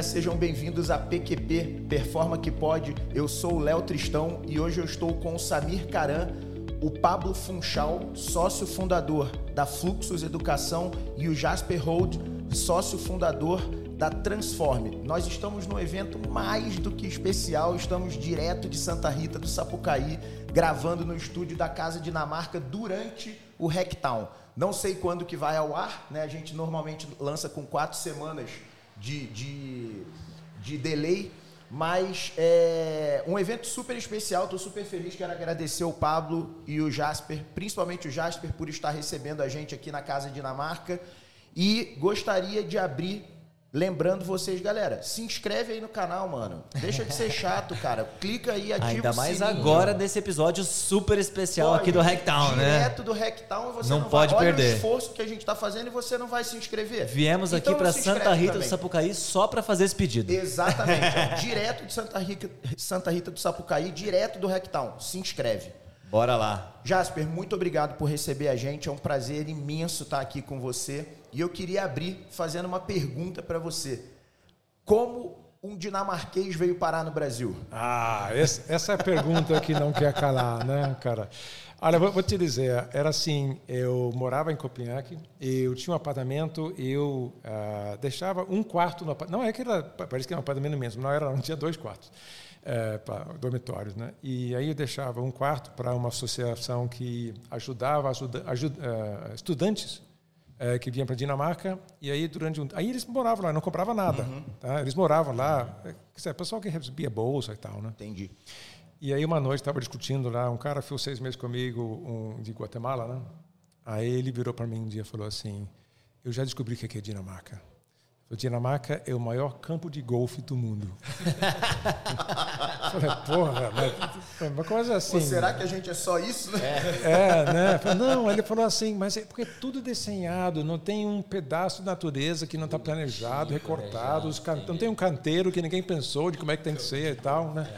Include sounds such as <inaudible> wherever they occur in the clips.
galera, sejam bem-vindos a PQP Performa que Pode. Eu sou o Léo Tristão e hoje eu estou com o Samir Caran, o Pablo Funchal, sócio fundador da Fluxos Educação, e o Jasper Hold, sócio fundador da Transforme. Nós estamos no evento mais do que especial, estamos direto de Santa Rita do Sapucaí, gravando no estúdio da Casa Dinamarca durante o Hacktown. Não sei quando que vai ao ar, né? A gente normalmente lança com quatro semanas de, de, de delay, mas é um evento super especial, estou super feliz, quero agradecer o Pablo e o Jasper, principalmente o Jasper, por estar recebendo a gente aqui na Casa Dinamarca. E gostaria de abrir Lembrando vocês, galera, se inscreve aí no canal, mano. Deixa de ser chato, cara. Clica aí, ativa Ainda mais sininho. agora desse episódio super especial Pô, aqui do Hacktown, né? Direto do Hacktown, você Não não, pode vai. perder. Olha o esforço que a gente tá fazendo e você não vai se inscrever. Viemos Então aqui para Santa Rita do também. Sapucaí só para fazer esse pedido. Exatamente. ó. <laughs> direto de Santa Rita, Santa Rita do Sapucaí, direto do Hacktown. Se inscreve. Bora lá. Jasper, muito obrigado por receber a gente. É um prazer imenso estar aqui com você. E eu queria abrir fazendo uma pergunta para você. Como um dinamarquês veio parar no Brasil? Ah, essa é a pergunta que não quer calar, né, cara? Olha, vou, te dizer, era assim, eu morava em Copenhague, eu tinha um apartamento, eu ah, deixava um quarto no apartamento, não é que era, parece que era um apartamento mesmo, não era, não tinha dois quartos, é, dormitórios, né? E aí eu deixava um quarto para uma associação que ajudava ajuda, ajuda, ah, estudantes eh, que vinham para Dinamarca e aí durante um aí eles moravam lá não compravam nada tá? eles moravam lá dizer, pessoal que recebia bolsa e tal né Entendi. e aí uma noite estava discutindo lá um cara ficou seis meses comigo um de Guatemala né aí ele virou para mim um dia e falou assim eu já descobri o que é Dinamarca o Dinamarca é o maior campo de golfe do mundo. Eu <laughs> falei, porra, mas, uma coisa assim. Pô, será que a gente é só isso? Né? É, né? Falei, Não, ele falou assim, mas é porque é tudo desenhado, não tem um pedaço de natureza que não está planejado, recortado, os can... não tem um canteiro que ninguém pensou de como é que tem que ser e tal, né?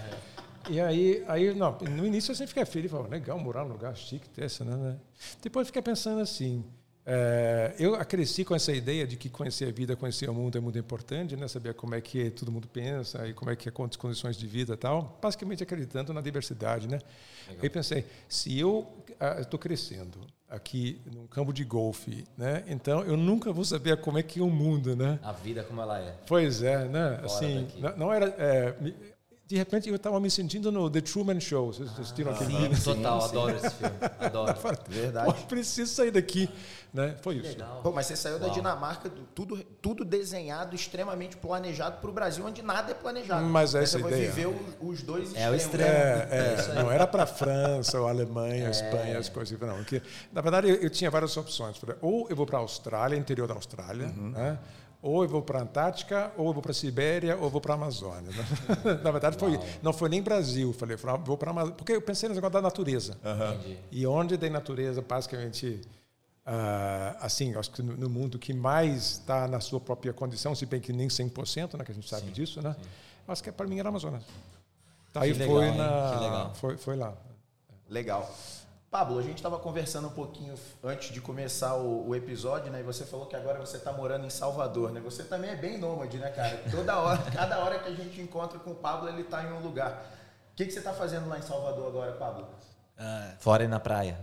E aí, aí não, no início eu sempre fiquei feliz, falava, legal morar num lugar chique desse, né, né? Depois eu fiquei pensando assim, é, eu cresci com essa ideia de que conhecer a vida, conhecer o mundo é muito importante, né? Saber como é que todo mundo pensa e como é que é as condições de vida e tal. Basicamente acreditando na diversidade, né? Aí pensei, se eu estou crescendo aqui num campo de golfe, né? Então eu nunca vou saber como é que é o mundo, né? A vida como ela é. Pois é, né? Assim, daqui. não, era. é, de repente eu estava me sentindo no The Truman Show. Vocês assistiram aquele Sim, filme? total, adoro esse filme. Adoro. <laughs> Verdade. Pô, preciso sair daqui, né? Foi isso. Pô, mas você saiu da Dinamarca, do- tudo, tudo desenhado, extremamente planejado para o Brasil, onde nada é planejado. Mas essa você a vai ideia. viver o- os dois É o extremos. extremo. É, é, não era para França ou Alemanha, Espanha, as coisas não. Porque, na verdade, eu, eu tinha várias opções. Ou eu vou para a Austrália, interior da Austrália, né? Ou eu vou para a Antártica, ou eu vou para a Sibéria, ou eu vou para a Amazônia. <laughs> na verdade, foi, não foi nem Brasil. Falei, falei, vou para a Amazônia. Porque eu pensei no negócio da natureza. E onde tem natureza, basicamente, ah, assim, eu acho que no, no mundo que mais está na sua própria condição, se bem que nem 100%, né, que a gente sabe disso, né? Acho que para mim era Amazonas. Daí Que foi legal, hein? na. Foi, foi lá. Legal. Pablo, a gente estava conversando um pouquinho antes de começar o, o episódio, né? E você falou que agora você está morando em Salvador, né? Você também é bem nômade, né, cara? Toda hora, <laughs> cada hora que a gente encontra com o Pablo, ele está em um lugar. O que, que você está fazendo lá em Salvador agora, Pablo? É, Fora e na praia.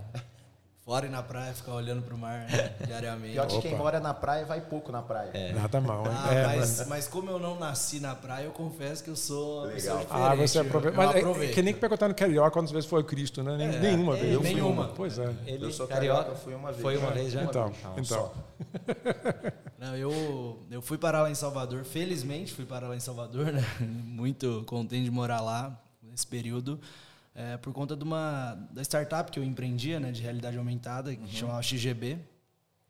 Fora ir na praia, ficar olhando pro mar né, <laughs> diariamente. Pior que quem mora na praia vai pouco na praia. É. Nada mal, hein? Ah, É, mas, mas como eu não nasci na praia, eu confesso que eu sou Legal. Ah, você aproveita. eu Mas é- é que nem que perguntar no Carioca quantas vezes foi o Cristo, né? Nem- É, nenhuma é, vez. eu fui nenhuma. Pois é. Ele, Eu sou carioca, carioca, fui uma vez. Foi uma Uma vez já? Então, Não, então. só. <laughs> Não, eu, eu fui parar lá em Salvador, felizmente fui parar lá em Salvador, né? <laughs> Muito contente de morar lá nesse período. É, por conta de uma da startup que eu empreendia, né, de realidade aumentada, que chamava XGB.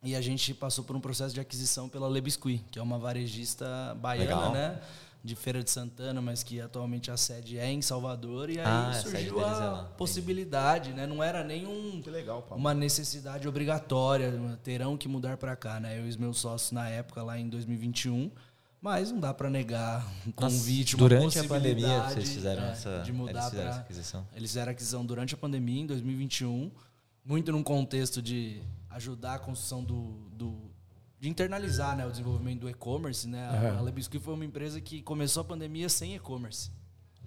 E a gente passou por um processo de aquisição pela Lebiscuit, que é uma varejista baiana, Legal. né? De Feira de Santana, mas que atualmente a sede é em Salvador. E aí Ah, a surgiu é a entendi. possibilidade, né? Não era nenhum legal, uma necessidade obrigatória, terão que mudar para cá, né? Eu e os meus sócios na época, lá em 2021, mas não dá para negar um Nossa, convite, uma durante a possibilidade, pandemia vocês fizeram é, essa, de mudar eles fizeram essa para aquisição. eles fizeram a aquisição durante a pandemia em 2021, muito num contexto de ajudar a construção do, do de internalizar né, o desenvolvimento do e-commerce. Né? A, a Lebiscuit foi uma empresa que começou a pandemia sem e-commerce.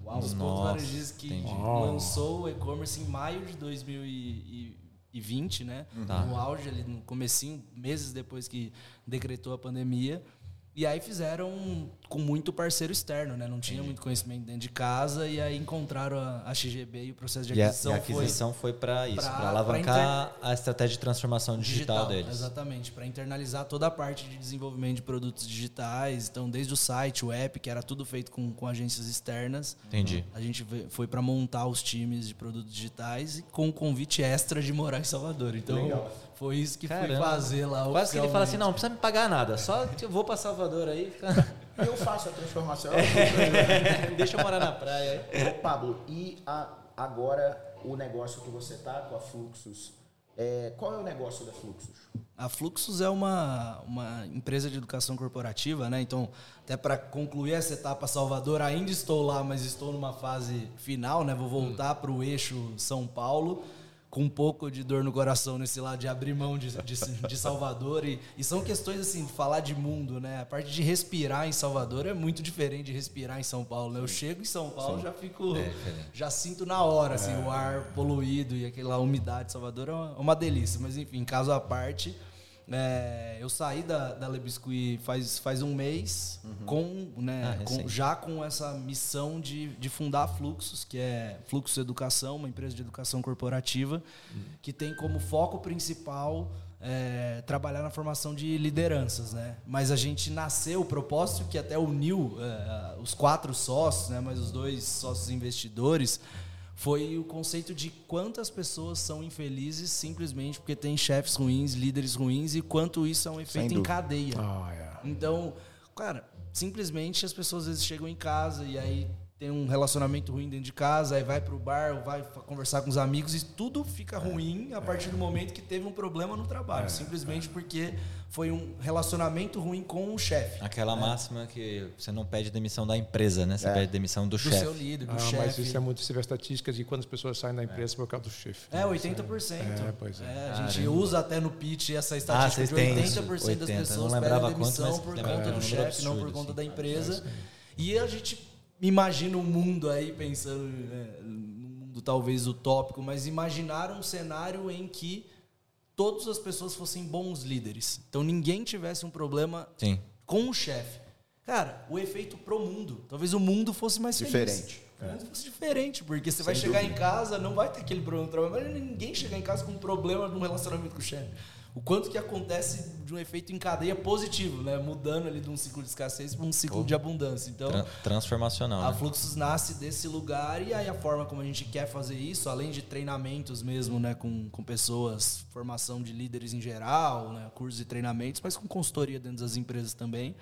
Um dos pontos varejistas que entendi. lançou o e-commerce em maio de 2020, né? Tá. No auge, ali no comecinho, meses depois que decretou a pandemia. E aí fizeram com muito parceiro externo, né? Não tinha muito conhecimento dentro de casa e aí encontraram a, a XGB e o processo de E a, e aquisição, a aquisição foi para isso, pra- para alavancar pra a estratégia de transformação foi digital, deles. Exatamente, para internalizar toda a parte de desenvolvimento de produtos digitais. Então, desde o site, o app, que era tudo feito com, com agências externas. Entendi. A gente foi para montar os times de produtos digitais e com um convite extra de morar em Salvador. Então, foi isso que fui Caramba. fazer lá. Quase que ele fala assim, não, não precisa me pagar nada, só eu vou para Salvador aí, E eu faço a transformação. <laughs> deixa eu morar na praia. aí. Ô, Pablo, e a- agora o negócio que você tá com a Fluxus, é, qual é o negócio da Fluxus? A Fluxus é uma, uma empresa de educação corporativa, né? Então, até para concluir essa etapa Salvador, ainda estou lá, mas estou numa fase final, né? Vou voltar para o eixo São Paulo, com um pouco de dor no coração nesse lado de abrir mão de, de, de Salvador. E, e são questões, assim, falar de mundo, né? A parte de respirar em Salvador é muito diferente de respirar em São Paulo, né? Eu chego em São Paulo, já fico... É já sinto na hora, assim, o ar poluído e aquela umidade de Salvador é uma, uma delícia. Mas enfim, caso à parte, é, eu saí da, da Le Biscuit faz, faz um mês, com, né, Ah, com- já com essa missão de, de fundar a Fluxus, que é Fluxus Educação, uma empresa de educação corporativa, que tem como foco principal é, trabalhar na formação de lideranças, né? Mas a gente nasceu, o propósito que até uniu é, os quatro sócios, né? Mas os dois sócios investidores, foi o conceito de quantas pessoas são infelizes simplesmente porque têm chefes ruins, líderes ruins e quanto isso é um efeito em cadeia. Ah, é. Então, cara, simplesmente as pessoas às vezes chegam em casa e aí tem um relacionamento ruim dentro de casa, aí vai pro bar, ou vai conversar com os amigos e tudo fica ruim a partir do momento que teve um problema no trabalho, simplesmente porque foi um relacionamento ruim com o chefe. Aquela máxima que você não pede demissão da empresa, né? Você É. pede demissão do, Do chefe. seu líder, do Ah, chefe. mas isso é muito. Você vê estatísticas de quantas pessoas saem da empresa por causa do chefe. É, 80%. É, pois é. É, a gente usa até no pitch essa estatística vocês de têm 80% isso, das 80. Não pessoas lembrava pedem quanto, demissão mas por conta do chefe, não por conta assim. da empresa. E a gente imagina um mundo aí, pensando né, num mundo talvez utópico, mas imaginar um cenário em que todas as pessoas fossem bons líderes. Então ninguém tivesse um problema Sim. com o chefe. Cara, o efeito pro mundo. Talvez o mundo fosse mais feliz. Diferente. O mundo fosse diferente, porque você vai chegar em casa, não vai ter aquele problema no trabalho, mas ninguém chegar em casa com um problema no relacionamento com o chefe. O quanto que acontece de um efeito em cadeia positivo, né? Mudando ali de um ciclo de escassez para um ciclo de abundância. Então, Tran- transformacional. a né? Fluxus nasce desse lugar e aí a forma como a gente quer fazer isso, além de treinamentos mesmo, né, com, com pessoas, formação de líderes em geral, né, cursos e treinamentos, mas com consultoria dentro das empresas também,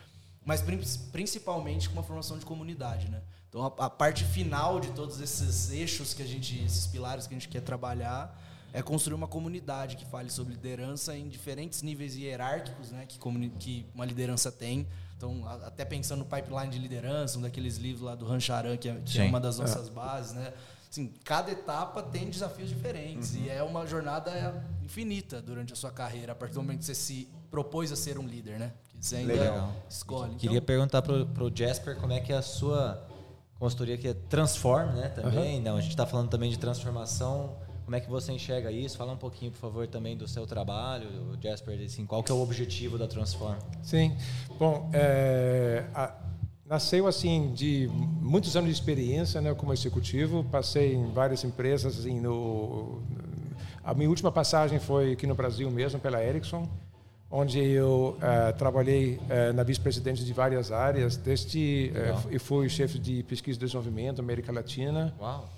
mas prin- principalmente com uma formação de comunidade, né? Então a, a parte final de todos esses eixos que a gente, esses pilares que a gente quer trabalhar é construir uma comunidade que fale sobre liderança em diferentes níveis hierárquicos, né, que, que uma liderança tem. Então, a- até pensando no pipeline de liderança, um daqueles livros lá do Rancharan, que é, que é uma das nossas bases, né? Assim, cada etapa tem desafios diferentes e é uma jornada infinita durante a sua carreira, a partir do momento que você se propôs a ser um líder, né? Que você ainda Legal. escolhe. Queria Então, perguntar pro, pro Jasper como é que é a sua consultoria que é Transform, né? Também. Não, a gente está falando também de transformação. Como é que você enxerga isso? Fala um pouquinho, por favor, também do seu trabalho, Jasper, assim, qual que é o objetivo da Transform? Sim. Bom, é, a- nasceu assim de muitos anos de experiência, né, como executivo. Passei em várias empresas. Assim, no, a minha última passagem foi aqui no Brasil mesmo, pela Ericsson, onde eu eh, trabalhei eh, na vice-presidência de várias áreas. Desde eh, Legal. eu fui chefe de pesquisa e desenvolvimento América Latina. Uau!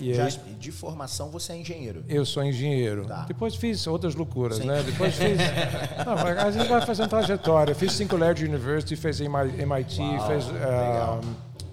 E Já, aí, de formação você é engenheiro. eu sou engenheiro. Tá. Depois fiz outras loucuras, Sim. né? Depois fiz. <laughs> Não, a gente vai fazendo trajetória. Fiz Singularity University, fez MIT, Uau, fez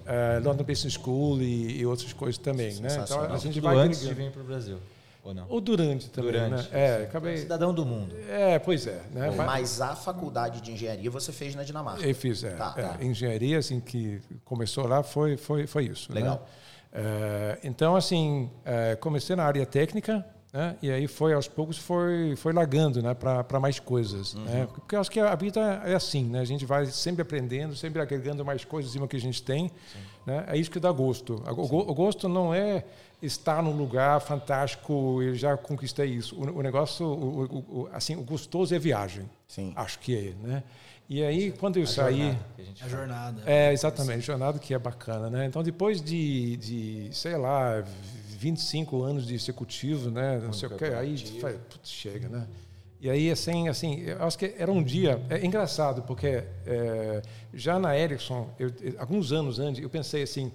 ah, London Business School e, e outras coisas também, né? Então a gente vai antes de vir para o Brasil, ou não? Ou durante também, Durante. né? É, acabei. Cidadão do mundo. É, pois é, né? Mas- Mas a faculdade de engenharia você fez na Dinamarca. Eu fiz, é, Tá, é, tá. engenharia, assim, que começou lá foi, foi, foi isso. Legal. Né? É, então, assim, é, comecei na área técnica, né? E aí foi aos poucos foi foi largando, né, para mais coisas, uhum. né? Porque eu acho que a vida é assim, né? A gente vai sempre aprendendo, sempre agregando mais coisas em cima que a gente tem, Sim. né? É isso que dá gosto. O, o, gosto não é estar num lugar fantástico e já conquistei isso. O, o negócio, o, assim, o gostoso é viagem. Sim. Acho que é, né? E aí, quando eu a saí. Jornada a, a jornada. É, exatamente, a jornada que é bacana, né? Então, depois de, de sei lá, 25 anos de executivo, né? Não sei o que, aí putz, chega, né? E aí, assim, assim, eu acho que era um dia. É engraçado, porque é, já na Ericsson, eu, alguns anos antes, eu pensei assim,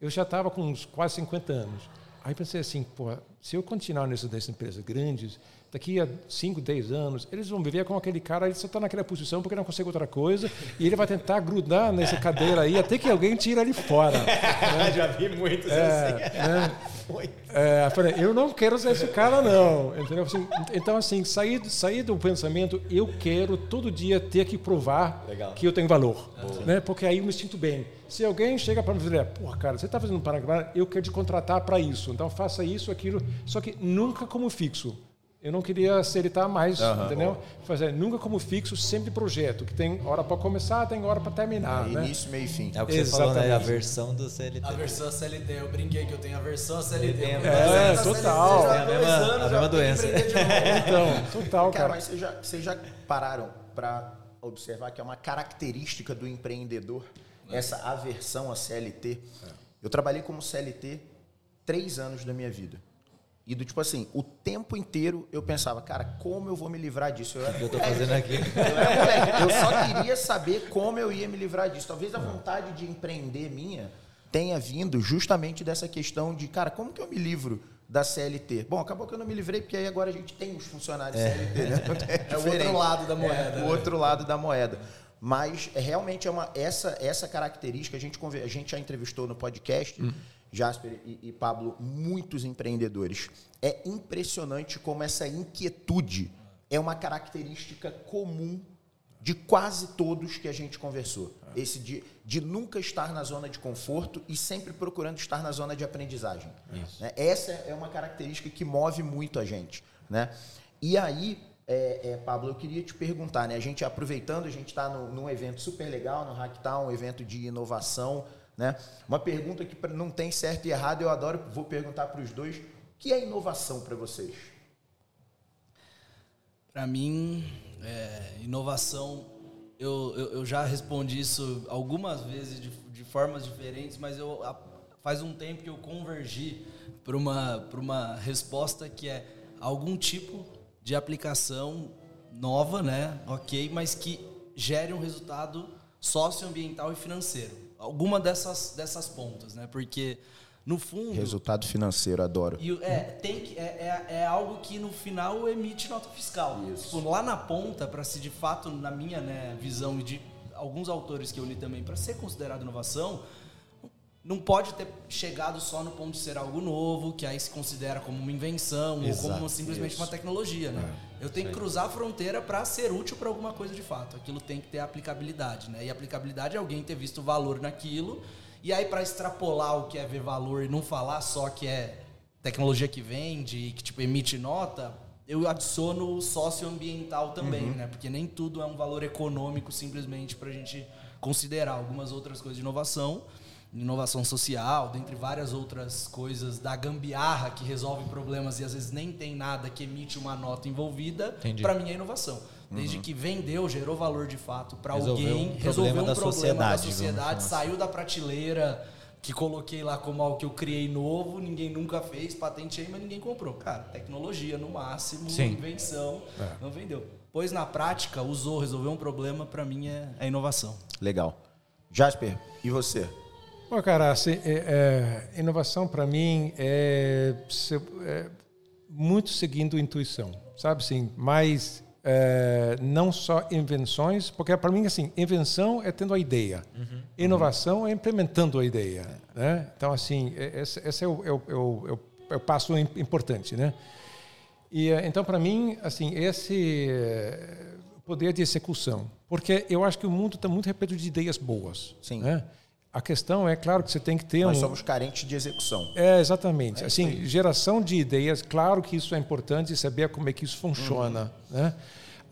eu já estava com uns quase 50 anos. Aí pensei assim, pô, se eu continuar nessas empresas grandes, daqui a 5, 10 anos, eles vão viver com aquele cara, ele só está naquela posição porque não consegue outra coisa, e ele vai tentar grudar nessa <laughs> cadeira aí até que alguém tira ele fora. Né? <laughs> Já vi muitos é, assim. Né? <laughs> É, falei, eu não quero ser esse cara, não. Entendeu? Assim, então, assim, sair, sair do pensamento, eu quero todo dia ter que provar Legal. que eu tenho valor. Né? Porque aí eu me sinto bem. Se alguém chega para me dizer, porra, cara, você está fazendo um Paraguai, eu quero te contratar para isso. Então, faça isso, aquilo. Só que nunca como fixo. Eu não queria aceitar mais, uhum. entendeu? Fazer nunca como fixo, sempre projeto, que tem hora para começar, tem hora para terminar, é, né? Início, meio e fim. É o que Exatamente. você falou, né? A versão do CLT. A versão CLT, eu brinquei que eu tenho a versão CLT. É, é total. CLT, é a mesma, anos, a mesma doença. então, total, cara. cara. Mas vocês já, vocês já pararam para observar que é uma característica do empreendedor, essa aversão a CLT? Eu trabalhei como CLT três anos da minha vida. E do tipo assim, o tempo inteiro eu pensava, cara, como eu vou me livrar disso? Eu, era, eu tô fazendo aqui. Eu, era moleque, eu só queria saber como eu ia me livrar disso. Talvez a vontade de empreender minha tenha vindo justamente dessa questão de, cara, como que eu me livro da CLT? Bom, acabou que eu não me livrei, porque aí agora a gente tem os funcionários é. CLT, né? <laughs> É, é o outro lado da moeda. É, o né? outro lado da moeda. Mas é, realmente é uma, essa, essa característica, a gente, a gente já entrevistou no podcast. Hum Jasper e, e Pablo, muitos empreendedores. É impressionante como essa inquietude é uma característica comum de quase todos que a gente conversou. Esse de, de nunca estar na zona de conforto e sempre procurando estar na zona de aprendizagem. Né? Essa é uma característica que move muito a gente. Né? E aí, é, é, Pablo, eu queria te perguntar, né? a gente aproveitando, a gente está num evento super legal, no Hacktown, um evento de inovação, né? Uma pergunta que não tem certo e errado, eu adoro, vou perguntar para os dois. O que é inovação para vocês? Para mim, é, inovação, eu, eu, eu, já respondi isso algumas vezes de, de formas diferentes, mas eu, faz um tempo que eu convergi para uma, uma resposta que é algum tipo de aplicação nova, né? ok, mas que gere um resultado socioambiental e financeiro alguma dessas, dessas pontas, né? Porque no fundo. Resultado financeiro, adoro. E, é, tem que, é, é, é, algo que no final emite nota fiscal. Isso. Tipo, lá na ponta, para se de fato, na minha né, visão e de alguns autores que eu li também, para ser considerado inovação, não pode ter chegado só no ponto de ser algo novo, que aí se considera como uma invenção Exato, ou como simplesmente isso. uma tecnologia, né? É, eu tenho que cruzar a fronteira para ser útil para alguma coisa de fato. Aquilo tem que ter aplicabilidade, né? E aplicabilidade é alguém ter visto valor naquilo. E aí para extrapolar o que é ver valor e não falar só que é tecnologia que vende, que tipo emite nota, eu adiciono o socioambiental também, uhum. né? Porque nem tudo é um valor econômico simplesmente para a gente considerar algumas outras coisas de inovação inovação social, dentre várias outras coisas da gambiarra que resolve problemas e às vezes nem tem nada que emite uma nota envolvida, para mim é inovação. Desde uhum. que vendeu, gerou valor de fato para alguém, um resolveu um da problema sociedade, da sociedade, saiu da prateleira que coloquei lá como algo que eu criei novo, ninguém nunca fez, patenteei, mas ninguém comprou. Cara, tecnologia no máximo, Sim. invenção, é. não vendeu. Pois na prática, usou, resolveu um problema, para mim é, é inovação. Legal. Jasper, e você? Bom, cara, assim, é, é, inovação para mim é, é, muito seguindo intuição, sabe assim, mas é, não só invenções, porque para mim assim, invenção é tendo a ideia, uhum. inovação é implementando a ideia, né? Então assim, é, esse, esse é, o, é, o, é, o, é o passo importante, né? E então para mim assim esse poder de execução, porque eu acho que o mundo está muito repleto de ideias boas, Sim. né? A questão é, claro, que você tem que ter Nós um... somos carentes de execução. É, exatamente. assim, geração de ideias, claro que isso é importante, saber como é que isso funciona. Uhum. Né?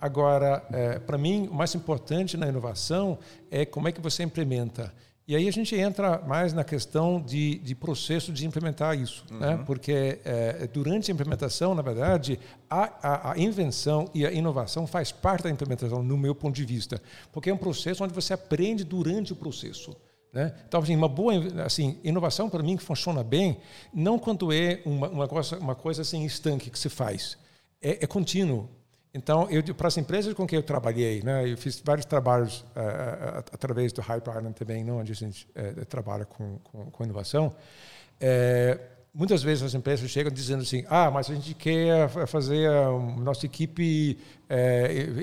Agora, é, para mim, o mais importante na inovação é como é que você implementa. E aí a gente entra mais na questão de, de processo de implementar isso, né? porque é, durante a implementação, na verdade, a, a, a, invenção e a inovação faz parte da implementação, no meu ponto de vista, porque é um processo onde você aprende durante o processo. Né? Então, assim, uma boa assim, inovação para mim que funciona bem, não quando é uma, uma coisa, uma coisa assim estanque que se faz, é, é contínuo. Então, eu para as empresas com quem eu trabalhei, né, eu fiz vários trabalhos uh, através do Hype Island também, não, onde a gente uh, trabalha com, com, com inovação. Uh, muitas vezes as empresas chegam dizendo assim, ah, mas a gente quer fazer a nossa equipe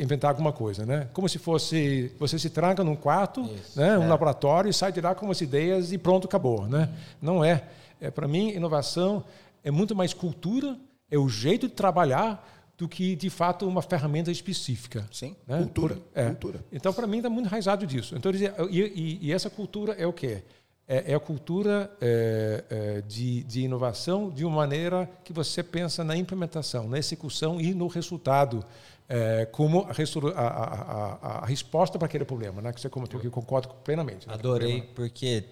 inventar alguma coisa, né? Como se fosse você se tranca num quarto, Isso, né, um é. laboratório e sai de lá com as ideias e pronto, acabou, né? Não é. é para mim, inovação é muito mais cultura, é o jeito de trabalhar do que de fato uma ferramenta específica. Sim, né? cultura. É. cultura. Então, para mim, está muito enraizado disso. Então, e, e, e, essa cultura é o quê? É, é a cultura é, é, de, de inovação de uma maneira que você pensa na implementação, na execução e no resultado. Como a, a, a, a resposta para aquele problema, né? Que você comentou que eu concordo plenamente. Né? Adorei, porque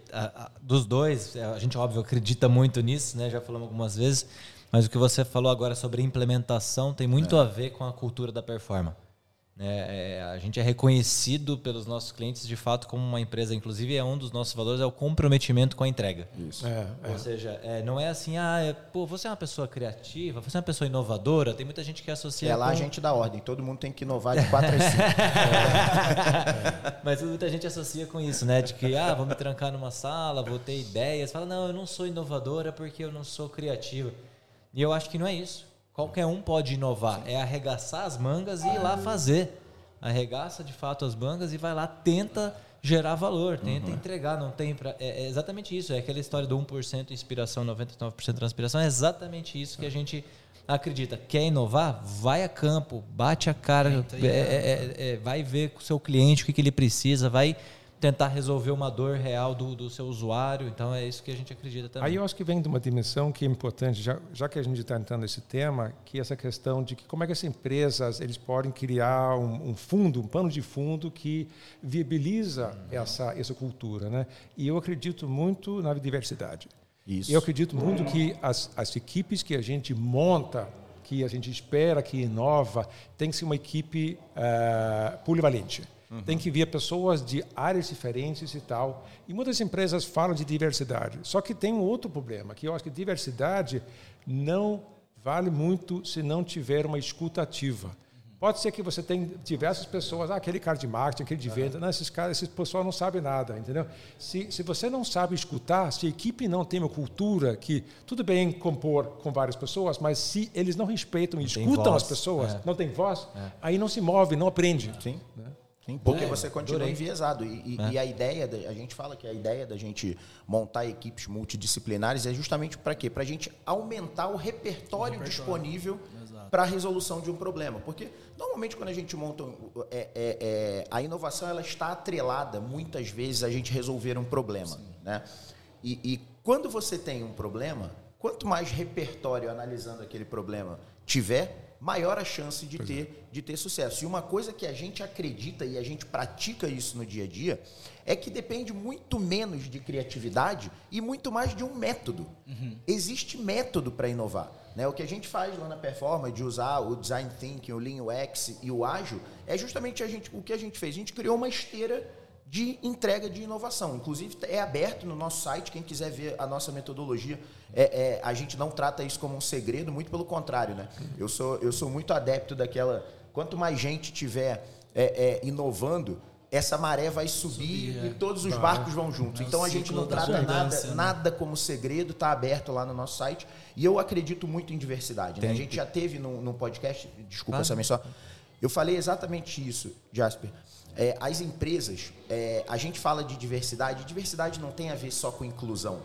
dos dois, a gente óbvio acredita muito nisso, né? Já falamos algumas vezes, mas o que você falou agora sobre implementação tem muito é. a ver com a cultura da performance. É, é, a gente é reconhecido pelos nossos clientes de fato como uma empresa, inclusive é um dos nossos valores é o comprometimento com a entrega. Isso. É, Ou é. seja, é, não é assim, ah, é, pô, você é uma pessoa criativa, você é uma pessoa inovadora. Tem muita gente que associa. É lá com... a gente dá ordem, todo mundo tem que inovar de 4 a 5. Mas muita gente associa com isso, né? De que, ah, vou me trancar numa sala, vou ter ideias. Fala, não, eu não sou inovadora porque eu não sou criativa. E eu acho que não é isso. Qualquer um pode inovar. É arregaçar as mangas e ir lá fazer. Arregaça de fato as mangas e vai lá, tenta gerar valor, tenta uhum. entregar. Não tem pra, é, é, exatamente isso. É aquela história do 1% inspiração, 99% transpiração. É exatamente isso que a gente acredita. Quer inovar? Vai a campo, bate a cara, é, é, é, vai ver com o seu cliente o que, que ele precisa, vai tentar resolver uma dor real do, do seu usuário. Então é isso que a gente acredita também. Aí eu acho que vem de uma dimensão que é importante, já, já que a gente está entrando nesse tema, que é essa questão de que como é que as empresas eles podem criar um, um fundo, um pano de fundo que viabiliza uhum. essa essa cultura, né? E eu acredito muito na diversidade. Isso. Eu acredito muito que as, as equipes que a gente monta que a gente espera que inova, tem que ser uma equipe uh, polivalente. Uhum. Tem que vir pessoas de áreas diferentes e tal. E muitas empresas falam de diversidade. Só que tem um outro problema, que eu acho que diversidade não vale muito se não tiver uma escuta ativa. Pode ser que você tenha diversas pessoas, ah, aquele cara de marketing, aquele de venda, não, esses caras, esses pessoal não sabem nada, entendeu? Se, se você não sabe escutar, se a equipe não tem uma cultura que tudo bem compor com várias pessoas, mas se eles não respeitam e escutam as pessoas, é. não tem voz, é. aí não se move, não aprende. Sim. Né? Sim, porque é, você continua adorei. enviesado. E, é. e, a ideia, da, a gente fala que a ideia da gente montar equipes multidisciplinares é justamente para quê? Para a gente aumentar o repertório, repertório. disponível para a resolução de um problema. Porque normalmente quando a gente monta. É, é, é, a inovação ela está atrelada muitas vezes a gente resolver um problema. Né? E, e quando você tem um problema, quanto mais repertório analisando aquele problema tiver, maior a chance de ter, é. de ter sucesso. E uma coisa que a gente acredita e a gente pratica isso no dia a dia é que depende muito menos de criatividade e muito mais de um método. Uhum. Existe método para inovar. Né? O que a gente faz lá na Performance, de usar o Design Thinking, o Lean UX e o Ágil, é justamente a gente, o que a gente fez. A gente criou uma esteira de entrega de inovação. Inclusive, é aberto no nosso site, quem quiser ver a nossa metodologia. É, é, a gente não trata isso como um segredo, muito pelo contrário. Né? Eu, sou, eu sou muito adepto daquela. Quanto mais gente tiver é, é inovando, essa maré vai subir, subir e é. todos os barcos vão juntos. É então a gente não trata nada, né? nada como segredo, está aberto lá no nosso site. E eu acredito muito em diversidade. Né? A gente já teve num, num podcast, desculpa ah. também só. Eu falei exatamente isso, Jasper. É, as empresas, é, a gente fala de diversidade, diversidade não tem a ver só com inclusão.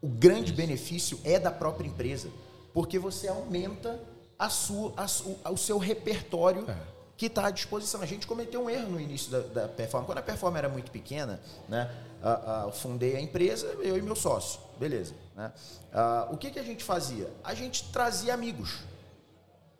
O grande benefício é da própria empresa, porque você aumenta a sua, a, o seu repertório é que está à disposição. A gente cometeu um erro no início da, da Performa. Quando a Performa era muito pequena, né, a, a, fundei a empresa, eu e meu sócio. Beleza. Né? Ah, o que, que a gente fazia? A gente trazia amigos.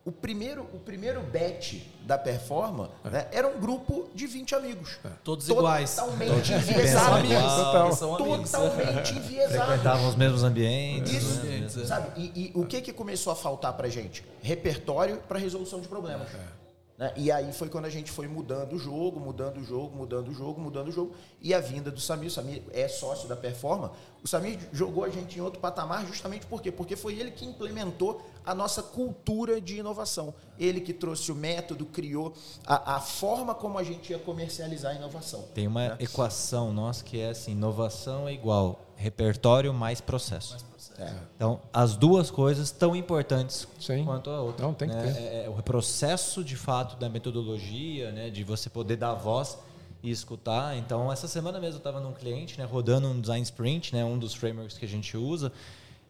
O primeiro, o primeiro batch da Performa é. né, era um grupo de 20 amigos. É. Todos iguais. Totalmente enviesados. Totalmente <laughs> enviesados. Frequentavam os mesmos ambientes. Isso. Né? Sabe? E, e, o que, que começou a faltar pra gente? Repertório para resolução de problemas. É. Né? E aí foi quando a gente foi mudando o jogo, mudando o jogo, mudando o jogo, mudando o jogo. E a vinda do Samir, o Samir é sócio da Performa, o Samir jogou a gente em outro patamar justamente por quê? Porque foi ele que implementou a nossa cultura de inovação. Ele que trouxe o método, criou a, a forma como a gente ia comercializar a inovação. Tem uma né? equação nossa que é assim, inovação é igual repertório mais processo. Mais é. Então, as duas coisas tão importantes Sim. quanto a outra. Não, tem que né? ter. É, é, o processo, de fato, da metodologia, né? de você poder dar voz e escutar. Então, essa semana mesmo eu estava num cliente, né? rodando um design sprint, né? um dos frameworks que a gente usa.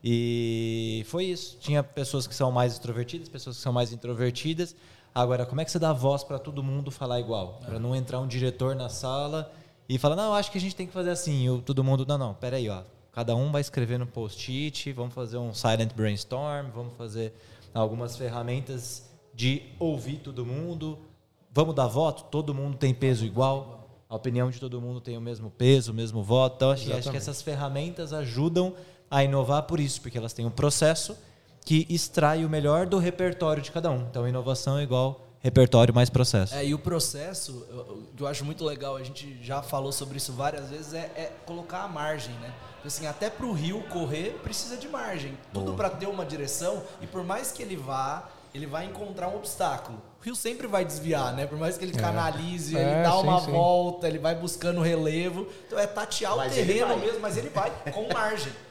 E foi isso. Tinha pessoas que são mais extrovertidas, pessoas que são mais introvertidas. Agora, como é que você dá voz para todo mundo falar igual? Para não entrar um diretor na sala e falar, não, acho que a gente tem que fazer assim. E todo mundo, não, não, peraí, ó Cada um vai escrever no post-it, vamos fazer um silent brainstorm, vamos fazer algumas ferramentas de ouvir todo mundo. Vamos dar voto? Todo mundo tem peso igual? A opinião de todo mundo tem o mesmo peso, o mesmo voto. Então, acho, acho que essas ferramentas ajudam a inovar por isso, porque elas têm um processo que extrai o melhor do repertório de cada um. Então, inovação é igual repertório mais processo. É, e o processo, que eu acho muito legal, a gente já falou sobre isso várias vezes, é, é colocar a margem, né? Assim, até para o rio correr precisa de margem. Tudo para ter uma direção e por mais que ele vá, ele vai encontrar um obstáculo. O rio sempre vai desviar, né? Por mais que ele é. canalize, é. ele é, dá uma sim, volta, sim. ele vai buscando relevo. Então é tatear mas o terreno mesmo, mas ele vai com margem. <laughs>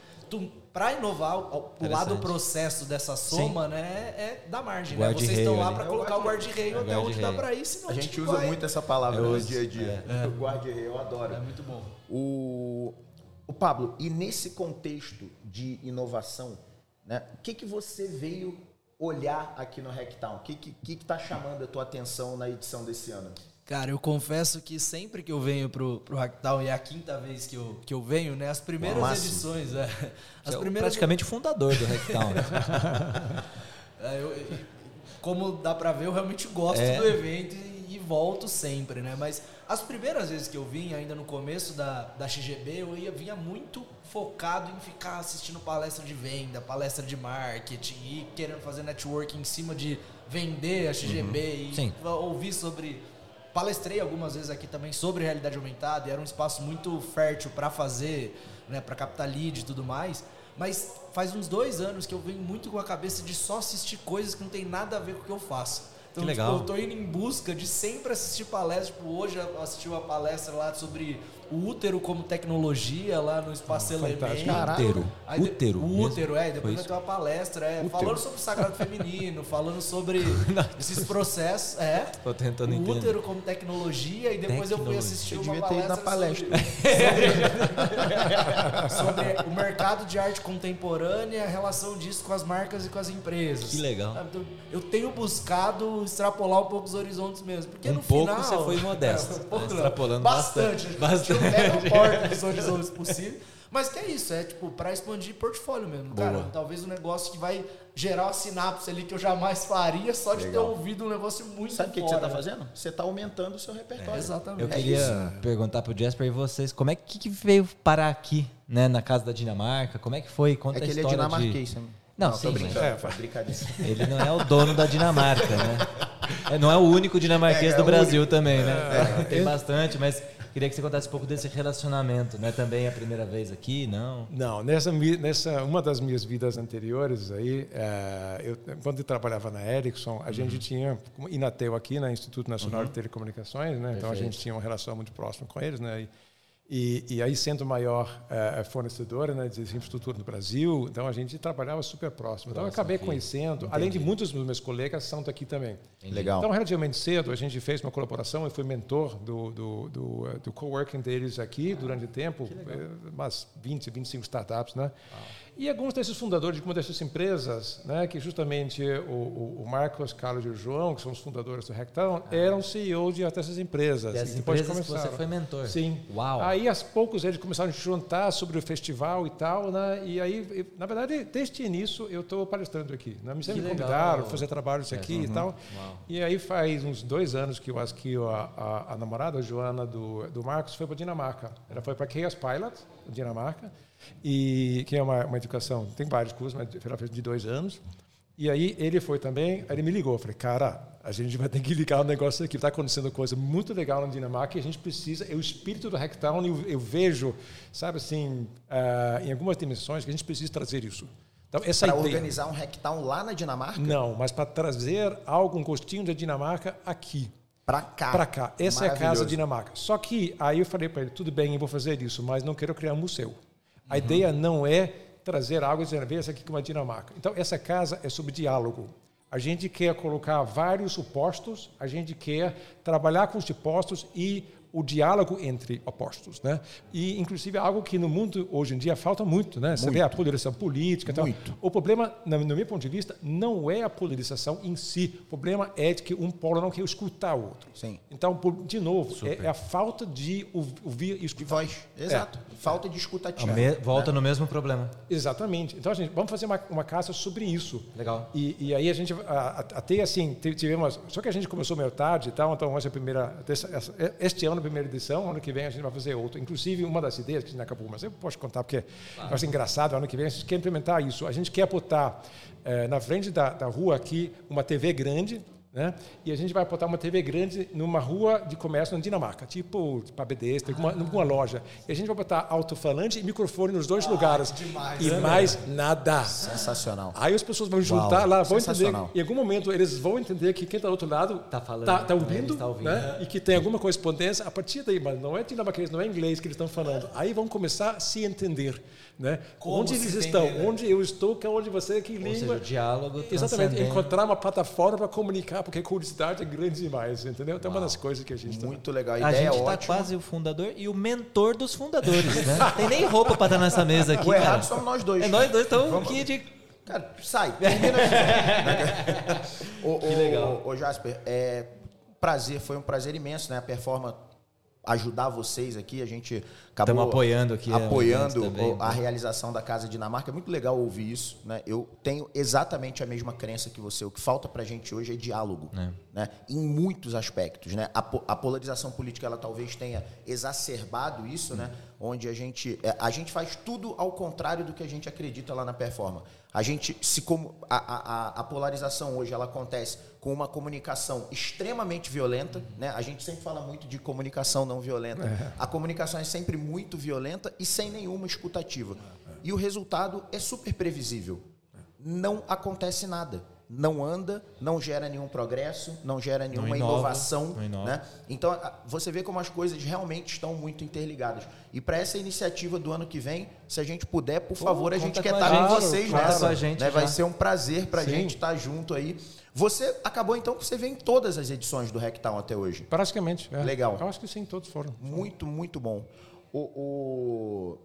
Para inovar, o lado do processo dessa soma, sim. né, é da margem. Né? Vocês estão lá para colocar o guarda-reio até onde dá para ir, senão A gente usa vai. muito essa palavra no dia a dia. É. <laughs> O guarda-reio, eu adoro. É muito bom. O o Pablo, e nesse contexto de inovação, né, o que, que você veio olhar aqui no Hacktown? O que está que, que tá chamando a tua atenção na edição desse ano? Cara, eu confesso que sempre que eu venho pro, pro Hacktown, e é a quinta vez que eu, que eu venho, né? As primeiras edições, é, as Você primeiras... É praticamente o fundador do Hacktown. <laughs> é, eu, como dá para ver, eu realmente gosto é. do evento e, e volto sempre, né? Mas as primeiras vezes que eu vim, ainda no começo da, da XGB, eu ia, vinha muito focado em ficar assistindo palestra de venda, palestra de marketing e querendo fazer network em cima de vender a XGB uhum. e Sim. ouvir sobre. Palestrei algumas vezes aqui também sobre realidade aumentada e era um espaço muito fértil para fazer, né, para captar lead e tudo mais. Mas faz uns dois anos que eu venho muito com a cabeça de só assistir coisas que não tem nada a ver com o que eu faço. Então. Tipo, eu tô indo em busca de sempre assistir palestras. Tipo, hoje eu assisti uma palestra lá sobre o útero como tecnologia lá no Espaço ah, Elemento. Útero. Aí, útero. O útero, é. Depois vai ter uma palestra é, falando sobre o sagrado feminino, falando sobre <laughs> esses processos. É. Tô tentando o entender. útero como tecnologia. E depois tecnologia. eu fui assistir eu uma palestra. na palestra. Sobre, <laughs> sobre, o mercado de arte contemporânea, a relação disso com as marcas e com as empresas. Que legal. Então, eu tenho buscado extrapolar um pouco os horizontes mesmo. Porque um no pouco final. você foi modesto. É, <laughs> um pouco, extrapolando bastante. bastante pega a porta dos horizontes possíveis. Mas que é isso, é tipo, para expandir portfólio mesmo. Boa. Cara, talvez um negócio que vai gerar uma sinapse ali que eu jamais faria só de Legal. ter ouvido um negócio muito Sabe o que, que, você está fazendo? Você está aumentando o seu repertório. É, exatamente. Eu queria é perguntar para o Jasper e vocês, como é que, que, veio parar aqui, né, na casa da Dinamarca? Como é que foi? Conta é que a ele é dinamarquês, de... Não, não, sim, brincando. É, brincadeira. Ele não é o dono da Dinamarca, né? É, não é o único dinamarquês é, é do Brasil único. também, né? É. Tem bastante, mas Queria que você contasse um pouco desse relacionamento, não é também a primeira vez aqui, não? Não, nessa, nessa uma das minhas vidas anteriores aí, é, eu, quando eu trabalhava na Ericsson, a uhum. gente tinha Inatel aqui, né, Instituto Nacional uhum. de Telecomunicações, né, então a gente tinha uma relação muito próxima com eles, né, e, e, e, aí, sendo maior é, fornecedora né, de infraestrutura no Brasil, então a gente trabalhava super próximo. Então, eu acabei aqui. conhecendo, Entendi. além de muitos dos meus colegas são daqui também. Legal. Então, relativamente cedo, a gente fez uma colaboração. Eu fui mentor do, do, do, do coworking deles aqui durante o tempo, umas 20, 25 startups. Né? E alguns desses fundadores de algumas dessas empresas, né, que justamente o, o, Marcos, Carlos e o João, que são os fundadores do Hacktown, ah. eram CEOs de dessas empresas. E as empresas que você foi mentor. Sim. Uau. Aí, aos poucos, eles começaram a juntar sobre o festival e tal, né? E aí, na verdade, desde o início, eu estou palestrando aqui. Né? Me sempre convidaram fazer trabalhos aqui uhum. e tal. Uau. E aí, faz uns dois anos que eu acho que a, a, a namorada, a Joana, do, do Marcos, foi para Dinamarca. Ela foi para Chaos Pilot, Dinamarca e que é uma, uma educação, tem vários cursos, mas ela fez de dois anos. E aí ele foi também, ele me ligou, eu falei, cara, a gente vai ter que ligar o negócio aqui, está acontecendo coisa muito legal na Dinamarca e a gente precisa, é o espírito do Hacktown, eu, eu vejo, sabe assim, uh, em algumas dimensões que a gente precisa trazer isso. Então, essa para organizar um Hacktown lá na Dinamarca? Não, mas para trazer algo, um gostinho da Dinamarca aqui. Para cá. Para cá. Essa é a casa Dinamarca. Só que aí eu falei para ele, tudo bem, eu vou fazer isso, mas não quero criar um museu. A ideia não é trazer algo e dizer, essa aqui como a Dinamarca. Então, essa casa é sobre diálogo. A gente quer colocar vários opostos, a gente quer trabalhar com os opostos e o diálogo entre opostos, né? E inclusive é algo que no mundo hoje em dia falta muito, né? Você muito. vê a polarização política, então, muito. O problema, no meu ponto de vista, não é a polarização em si. O problema é de que um polo não quer escutar o outro. Sim. Então, de novo, é, é, a falta de ouvir e escutar. De voz. Exato. É. Falta de escutativa. Me... Volta né? no mesmo problema. Exatamente. Então, a gente vamos fazer uma, uma casa sobre isso. Legal. E, e aí a gente até assim tivemos, só que a gente começou meio tarde e tal, então essa é a primeira este ano primeira edição, ano que vem a gente vai fazer outra. Inclusive, uma das ideias que a gente acabou, mas eu posso contar porque claro. acho engraçado, ano que vem a gente quer implementar isso. A gente quer botar eh, na frente da, da rua aqui uma TV grande, né? E a gente vai botar uma TV grande numa rua de comércio na Dinamarca, tipo para BDS, tem uma, uma loja. E a gente vai botar alto-falante e microfone nos dois ah, lugares. Demais, e né? mais nada. Sensacional. Aí as pessoas vão juntar Uau, lá, vão entender. Em algum momento eles vão entender que quem está do outro lado está falando, tá, tá ouvindo, tá ouvindo. Né? e que tem alguma correspondência a partir daí, mas não é dinamarquês, não é inglês que eles estão falando. Aí vão começar a se entender. Né? onde eles estão, né? onde eu estou, que é onde você, que língua. Ou seja, o diálogo Exatamente, encontrar uma plataforma para comunicar, porque a curiosidade é grande demais, entendeu? Então, é uma das coisas que a gente Muito tá... legal, a, a ideia gente está quase o fundador e o mentor dos fundadores, né? <laughs> Tem nem roupa para estar nessa mesa aqui. O errado cara. somos nós dois. É nós dois, então Vamos... aqui de. Cara, sai, termina o, <laughs> que legal. Ô, Jasper, é, prazer, foi um prazer imenso, né? A performance ajudar vocês aqui. A gente acabou Estamos apoiando aqui apoiando também, a né? realização da Casa Dinamarca. É muito legal ouvir isso. Né? Eu tenho exatamente a mesma crença que você. O que falta para a gente hoje é diálogo, é. Né? em muitos aspectos. Né? A, a, polarização política ela talvez tenha exacerbado isso, né? onde a gente, é, a gente faz tudo ao contrário do que a gente acredita lá na performance. A gente se como a, a, a polarização hoje ela acontece com uma comunicação extremamente violenta, né? A gente sempre fala muito de comunicação não violenta. É. A comunicação é sempre muito violenta e sem nenhuma escutativa. E o resultado é super previsível. Não acontece nada não anda, não gera nenhum progresso, não gera nenhuma não inova, inovação. Não né? Então, você vê como as coisas realmente estão muito interligadas. E para essa iniciativa do ano que vem, se a gente puder, por favor, Pô, a gente quer estar tá com vocês claro, nessa. Gente né? Vai ser um prazer para a gente estar tá junto aí. Você acabou então que você vê em todas as edições do Hacktown até hoje. Praticamente. É. Legal. Eu acho que sim, todos foram. Muito, muito bom. O, o,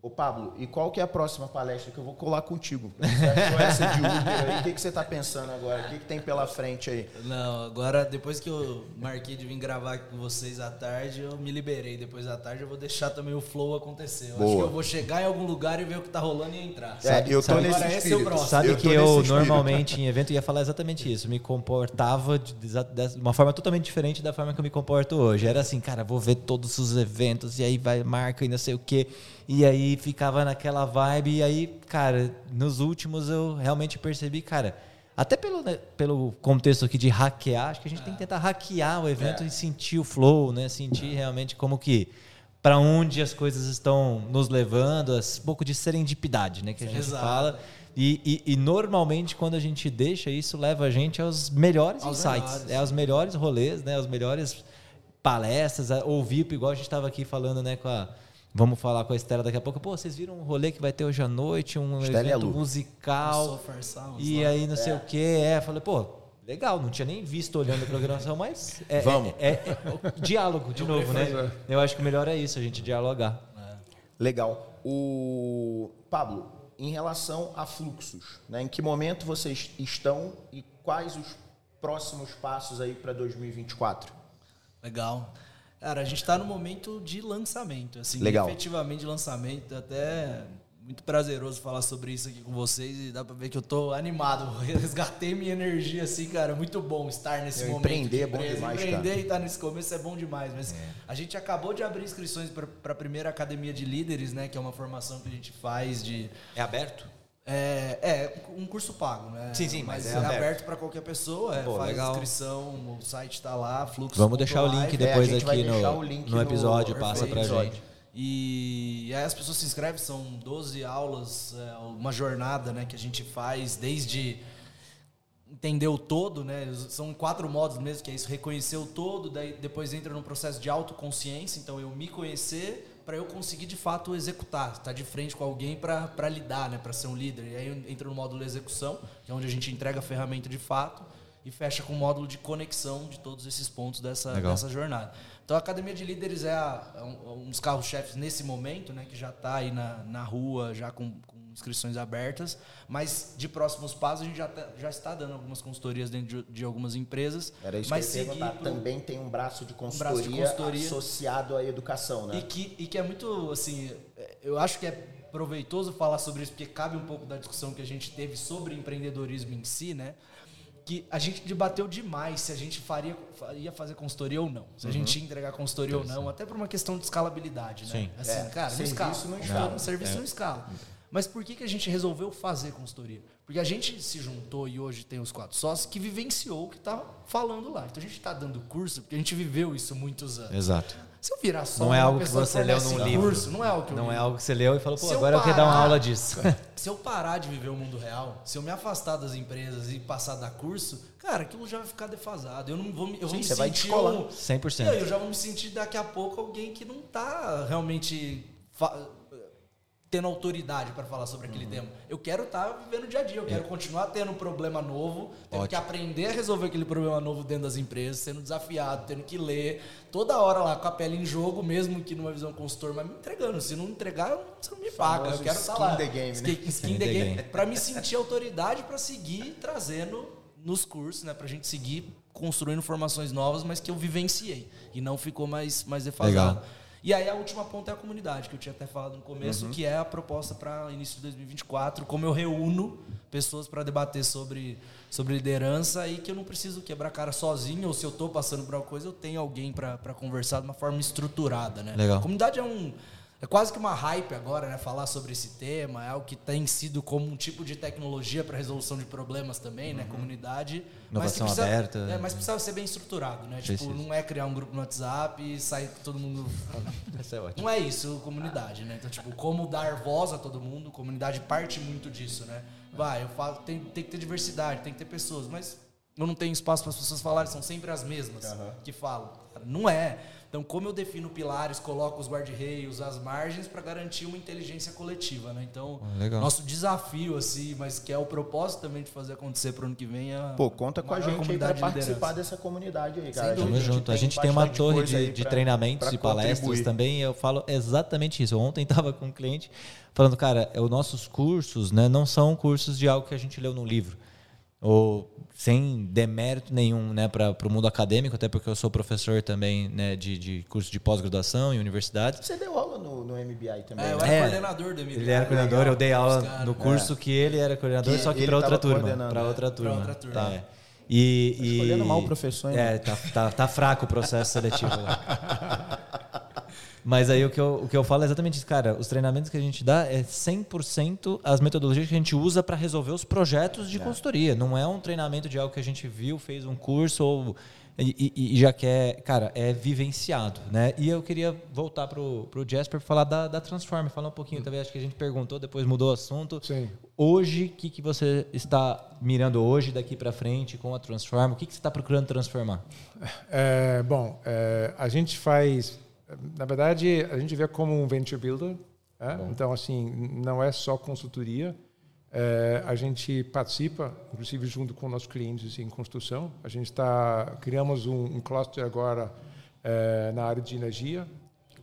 Ô Pablo, e qual que é a próxima palestra que eu vou colar contigo? Você achou essa de Uber aí? O que, que você está pensando agora? O que, que tem pela frente aí? Não, agora depois que eu marquei de vir gravar aqui com vocês à tarde, eu me liberei. Depois da tarde eu vou deixar também o flow acontecer. Eu Boa. acho que eu vou chegar em algum lugar e ver o que está rolando e entrar. É, eu tô sabe, nesse agora esse é o próximo. Sabe eu que eu normalmente em evento ia falar exatamente isso. Me comportava de, de uma forma totalmente diferente da forma que eu me comporto hoje. Era assim, cara, vou ver todos os eventos e aí vai marca e não sei o quê. E aí ficava naquela vibe. E aí, cara, nos últimos eu realmente percebi, cara, até pelo, né, pelo contexto aqui de hackear, acho que a gente tem que tentar hackear o evento é. e sentir o flow, né? Sentir realmente como que para onde as coisas estão nos levando, um pouco de serendipidade, né? Que a gente Exato. fala. E, e, e, normalmente quando a gente deixa isso leva a gente aos melhores aos insights, melhores. é aos melhores rolês, né? Aos melhores palestras, ouvir igual a gente estava aqui falando, né? Com a Vamos falar com a Estela daqui a pouco. Pô, vocês viram um rolê que vai ter hoje à noite, um Estela evento musical. Sounds, e aí não sei é. o que. É, falei, pô, legal, não tinha nem visto olhando a programação, mas é, Vamos. É, é, é diálogo, de Eu novo, né? Eu acho que o melhor é isso, a gente dialogar. Legal. O Pablo, em relação a fluxos, né? Em que momento vocês estão e quais os próximos passos aí para 2024? Legal. Cara, a gente está no momento de lançamento, assim, Legal. efetivamente lançamento, até muito prazeroso falar sobre isso aqui com vocês e dá para ver que eu tô animado, <laughs> resgatei minha energia assim, cara, muito bom estar nesse Eu, momento. empreender de é bom demais, Empreender cara. e estar nesse começo é bom demais, mas a gente acabou de abrir inscrições para a primeira academia de líderes, né, que é uma formação que a gente faz de É aberto? É, é um curso pago, né? Sim, sim, mas mas é é, aberto. aberto para qualquer pessoa, é, Pô, faz legal. inscrição, o site está lá, fluxo. Vamos deixar o link É, a depois gente vai aqui deixar no, o link no episódio, no passa pra episódio. gente. E aí as pessoas se inscrevem, são 12 aulas, é, uma jornada né, que a gente faz desde entender o todo, né? São quatro modos mesmo, que é isso, reconhecer o todo, daí depois entra num processo de autoconsciência, então eu me conhecer para eu conseguir de fato executar, estar de frente com alguém para lidar, né, para ser um líder. E aí entra no módulo execução, que é onde a gente entrega a ferramenta de fato e fecha com o módulo de conexão de todos esses pontos dessa, Legal. dessa jornada. Então a Academia de Líderes é, a- é um, um dos carros-chefes nesse momento, né, que já está aí na, na rua, já com, com inscrições abertas, mas de próximos passos a gente já, tá- já está dando algumas consultorias dentro de, de algumas empresas. Era isso mas que eu ia pro- Também tem um braço de braço de consultoria, consultoria. associado à educação, né? E que, e que é muito, assim, é, eu acho que é proveitoso falar sobre isso, porque cabe um pouco da discussão que a gente teve sobre empreendedorismo em si, né? Que a gente debateu demais se a gente faria, ia fazer consultoria ou não. Se a gente ia entregar consultoria ou não, até por uma questão de escalabilidade, né? Sim. Assim, É, cara, não serviço escala. não Um escala. serviço não escala. Mas por que, que a gente resolveu fazer consultoria? Porque a gente se juntou e hoje tem os quatro sócios que vivenciou o que estava falando lá. Então a gente está dando curso porque a gente viveu isso muitos anos. Exato. Se eu virar só Não é algo que você leu num livro. curso, não é algo que eu Não li. é algo que você leu e falou, pô, Se eu agora eu quero dar uma aula disso. <laughs> Se eu parar de viver o mundo real, se eu me afastar das empresas e passar a dar curso, cara, aquilo já vai ficar defasado. Eu não vou me, eu vou Sim, me você vai sentir descolar. um- 100%. E aí, eu já vou me sentir daqui a pouco alguém que não tá realmente tendo autoridade para falar sobre Uhum. aquele tema. Eu quero estar vivendo o dia a dia, eu quero continuar tendo um problema novo, tendo que Ótimo. aprender a resolver aquele problema novo dentro das empresas, sendo desafiado, tendo que ler, toda hora lá com a pele em jogo, mesmo que numa visão consultor, mas me entregando. Se não entregar, você não me paga. Eu quero estar skin lá. the game, né? Skin, skin Skin the the game. game. Para me sentir autoridade para seguir trazendo nos cursos, né, pra gente seguir construindo formações novas, mas que eu vivenciei e não ficou mais mais defasado. Legal. E aí a última ponta é a comunidade, que eu tinha até falado no começo, Uhum. que é a proposta para início de 2024, como eu reúno pessoas para debater sobre, sobre liderança e que eu não preciso quebrar a cara sozinho, ou se eu estou passando por alguma coisa, eu tenho alguém para conversar de uma forma estruturada, né? Legal. A comunidade é um é quase que uma hype agora, né? Falar sobre esse tema, é algo que tem sido como um tipo de tecnologia para resolução de problemas também, né? Comunidade. mas que Inovação precisa, aberta. É, mas precisa ser bem estruturado, né? Tipo, não é criar um grupo no WhatsApp e sair todo mundo <laughs> Isso é ótimo. não é isso, comunidade, né? Então, tipo, como dar voz a todo mundo, comunidade parte muito disso, né? Vai, eu falo, tem, tem que ter diversidade, tem que ter pessoas, mas eu não tenho espaço para as pessoas falarem, são sempre as mesmas que falam. Não é. Então, como eu defino pilares, coloco os guarda-reios, as margens para garantir uma inteligência coletiva, né? Então, Ah, legal. nosso desafio, assim, mas que é o propósito também de fazer acontecer para o ano que vem é Pô, conta com a gente comunidade de participar dessa comunidade aí, cara. Tamo gente junto. A gente tem uma torre de, de pra- treinamentos pra e palestras contribuir. também. e Eu falo exatamente isso. Ontem estava com um cliente falando, cara, é, os nossos cursos né, não são cursos de algo que a gente leu no livro. Ou sem demérito nenhum né, para o mundo acadêmico, até porque eu sou professor também né, de, de curso de pós-graduação em universidades. Você deu aula no, no MBI também, É, eu né? era É, coordenador do MBA. Ele era coordenador, eu dei aula no é. curso que ele era coordenador, Que só que para outra tava turma. Para é. outra turma. outra turma. Tá. É. E, Tá e- escolhendo mal o professor, hein? É, tá, tá, tá fraco o processo seletivo lá. <laughs> Mas aí o que, eu, o que eu falo é exatamente isso, cara. Os treinamentos que a gente dá é 100% as metodologias que a gente usa para resolver os projetos de consultoria. Não é um treinamento de algo que a gente viu, fez um curso ou e, e- e já quer, cara, é vivenciado, né? E eu queria voltar pro, pro Jasper falar da, da Transform, falar um pouquinho também, acho que a gente perguntou, depois mudou o assunto. Sim. Hoje, o que, que você está mirando hoje, daqui para frente, com a Transform? O que, que você está procurando transformar? É, bom, é, a gente faz, na verdade, a gente vê como um venture builder. né? Então, assim, não é só consultoria. É, a gente participa, inclusive junto com nossos clientes em construção. A gente está criamos um, um cluster agora é, na área de energia.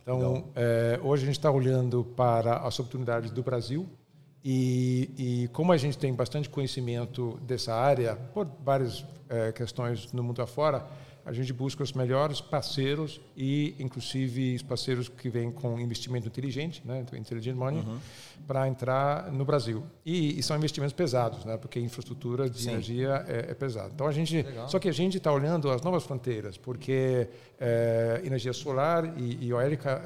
Então, é, hoje a gente está olhando para as oportunidades do Brasil E, e, como a gente tem bastante conhecimento dessa área, por várias é, questões no mundo afora, a gente busca os melhores parceiros e, inclusive, os parceiros que vêm com investimento inteligente, né, intelligent money, uhum. para entrar no Brasil. E, e, são investimentos pesados, né, porque infraestrutura de Sim. energia é, é pesada. Então a gente, Legal. só que a gente está olhando as novas fronteiras, porque é, energia solar e, e eólica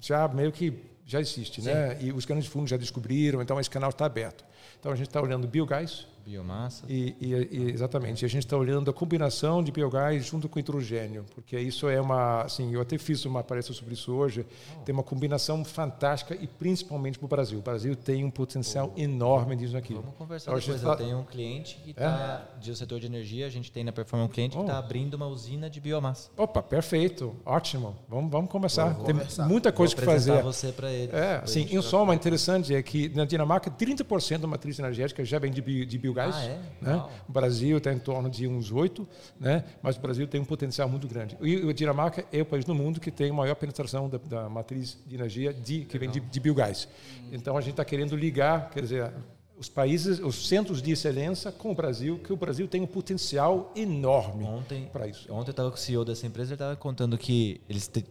já meio que já existe, Sim. né? E os grandes fundos já descobriram, então esse canal está aberto. Então a gente está olhando biogás, Biomassa. E, e, e, exatamente. E a gente está olhando a combinação de biogás junto com hidrogênio, porque isso é uma, assim, eu até fiz uma palestra sobre isso hoje. Oh. Tem uma combinação fantástica e principalmente para o Brasil. O Brasil tem um potencial oh. enorme disso aqui. Vamos conversar então, depois. Tá... Eu tenho um cliente que está é? de setor de energia. A gente tem na Performance um cliente oh. que está abrindo uma usina de biomassa. Opa, perfeito, ótimo. Vamos, vamos começar. Tem conversar. muita coisa que fazer. você para ele. É, assim, em soma interessante é que na Dinamarca 30% da matriz energética já vem de, bio, de biogás. Ah, é? Né? O Brasil está em torno de uns oito, né? mas o Brasil tem um potencial muito grande. E a Dinamarca é o país no mundo que tem a maior penetração da, da matriz de energia de, que vem de, de biogás. Então a gente está querendo ligar, quer dizer, os países, os centros de excelência com o Brasil, que o Brasil tem um potencial enorme para isso. Ontem eu estava com o CEO dessa empresa, ele estava contando que eles te,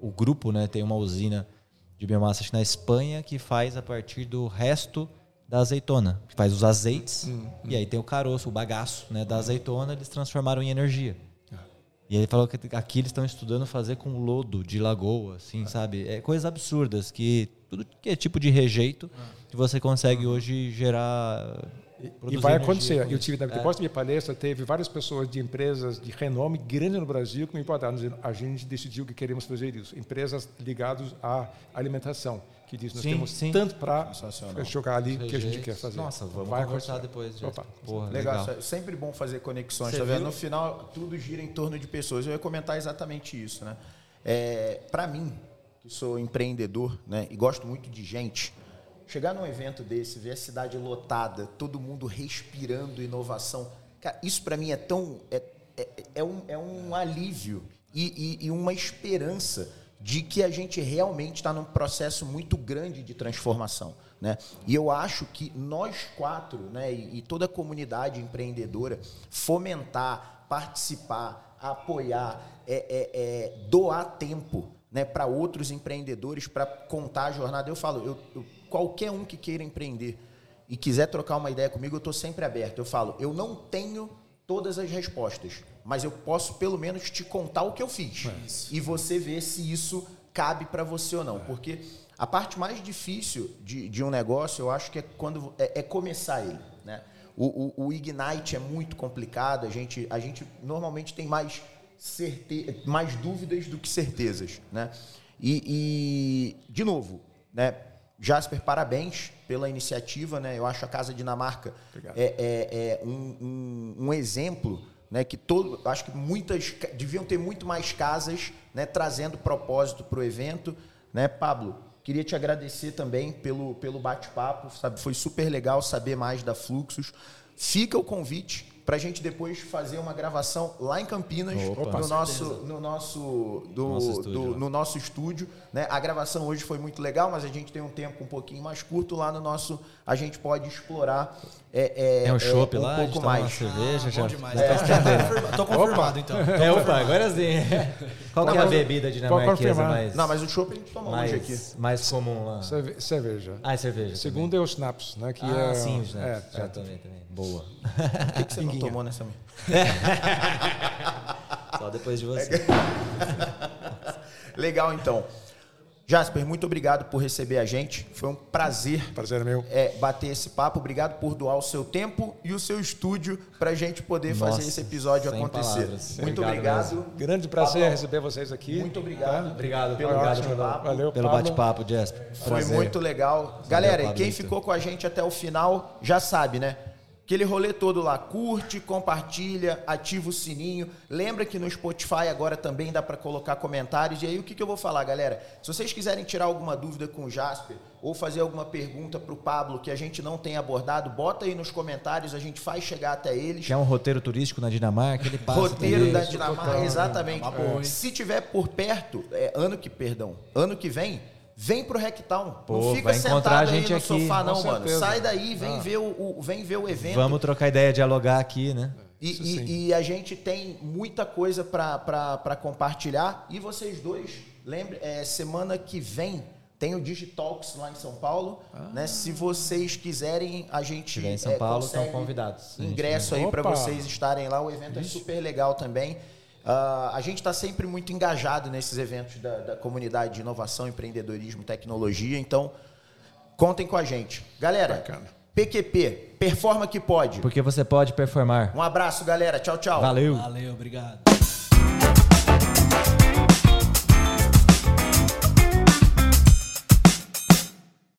o grupo né, tem uma usina de biomassa na Espanha que faz a partir do resto da azeitona, que faz os azeites, hum, hum. e aí tem o caroço, o bagaço né, da azeitona, eles transformaram em energia. Ah. E ele falou que aqui eles estão estudando fazer com lodo de lagoa, assim, ah. sabe? É coisas absurdas que tudo que é tipo de rejeito ah. que você consegue hoje gerar e vai acontecer. Eu tive na depois da minha palestra teve várias pessoas de empresas de renome grande no Brasil que me importaram dizendo a gente decidiu que queremos fazer isso. Empresas ligadas à alimentação que diz nós sim, temos sim. tanto para jogar ali que a gente quer fazer. Nossa, vamos Vai conversar depois. Opa. Porra, legal. legal. Sempre bom fazer conexões. Tá vendo? No final, tudo gira em torno de pessoas. Eu ia comentar exatamente isso. Né? É, para mim, que sou empreendedor né, e gosto muito de gente, chegar num evento desse, ver a cidade lotada, todo mundo respirando inovação, cara, isso para mim é tão. É, é, é, um, é um alívio e, e, e uma esperança de que a gente realmente está num processo muito grande de transformação. Né? E eu acho que nós quatro, né, e, e toda a comunidade empreendedora, fomentar, participar, apoiar, é, é, é doar tempo né, para outros empreendedores, para contar a jornada. Eu falo, eu, eu, qualquer um que queira empreender e quiser trocar uma ideia comigo, eu estou sempre aberto. Eu falo, eu não tenho todas as respostas, mas eu posso pelo menos te contar o que eu fiz é. e você ver se isso cabe para você ou não, é. porque a parte mais difícil de, de um negócio, eu acho que é quando é, é começar ele, né? O, o, o, Ignite é muito complicado, a gente, a gente normalmente tem mais, certe mais dúvidas do que certezas, né? E, e, de novo, né? Jasper, parabéns pela iniciativa, né? Eu acho a Casa Dinamarca é, é, é um, um, um, exemplo, né? Que todo, acho que muitas deviam ter muito mais casas, né? Trazendo propósito para o evento, né? Pablo, queria te agradecer também pelo, pelo bate-papo, sabe? Foi super legal saber mais da Fluxos. Fica o convite para a gente depois fazer uma gravação lá em Campinas, Opa, no, nosso, no, nosso, do, nosso estúdio, do, no nosso estúdio. Né? A gravação hoje foi muito legal, mas a gente tem um tempo um pouquinho mais curto lá no nosso. A gente pode explorar. É, é, um chopp é, um lá, pouco mais. Uma cerveja, ah, já. demais. É. Tô confirmado, então. É, opa, agora sim. <laughs> Qual que é a bebida dinamarquesa mais... Não, mas o chopp a gente toma mais, hoje aqui. Mais comum lá. Cerveja. Ah, é cerveja. Segundo também. é o snaps, né? Que ah, é, sim, o snaps. É, já também, também. <laughs> Boa. O que, que você não tomou nessa <laughs> Só depois de você. Legal, então. Jasper, muito obrigado por receber a gente. Foi um prazer. Prazer meu. É, bater esse papo. Obrigado por doar o seu tempo e o seu estúdio para a gente poder Nossa, fazer esse episódio acontecer. Palavras. Muito obrigado. obrigado. Grande prazer Pablo, receber vocês aqui. Muito obrigado. Tá? Obrigado pelo bate-papo. Valeu, pelo bate-papo, Jasper. Foi muito legal. Galera, Valeu, quem ficou com a gente até o final já sabe, né? Aquele rolê todo lá, curte, compartilha, ativa o sininho. Lembra que no Spotify agora também dá para colocar comentários. E aí o que, que eu vou falar, galera? Se vocês quiserem tirar alguma dúvida com o Jasper ou fazer alguma pergunta para o Pablo que a gente não tem abordado, bota aí nos comentários, a gente faz chegar até eles. Quer um roteiro turístico na Dinamarca? Ele passa roteiro da Dinamarca, exatamente. É. Se tiver por perto, é, ano que, perdão, ano que vem, Vem pro Rectown. Pô, não fica vai encontrar sentado a gente aí no aqui, sofá, com não, mano. certeza. Sai daí, vem, Ah. ver o, o- vem ver o evento. Vamos trocar ideia, dialogar aqui, né? E, e- e a gente tem muita coisa para compartilhar. E vocês dois, lembre, é, semana que vem tem o Digitalks lá em São Paulo. né? Se vocês quiserem, a gente. Se tiver em São é, Paulo, estão convidados. Gente Ingresso aí para vocês estarem lá. O evento é super legal também. Ah, a gente está sempre muito engajado nesses eventos da, da comunidade de inovação, empreendedorismo, tecnologia. Então, contem com a gente. Galera, Bacana. PQP, performa que pode. Porque você pode performar. Um abraço, galera. Tchau, tchau. Valeu! Valeu, obrigado.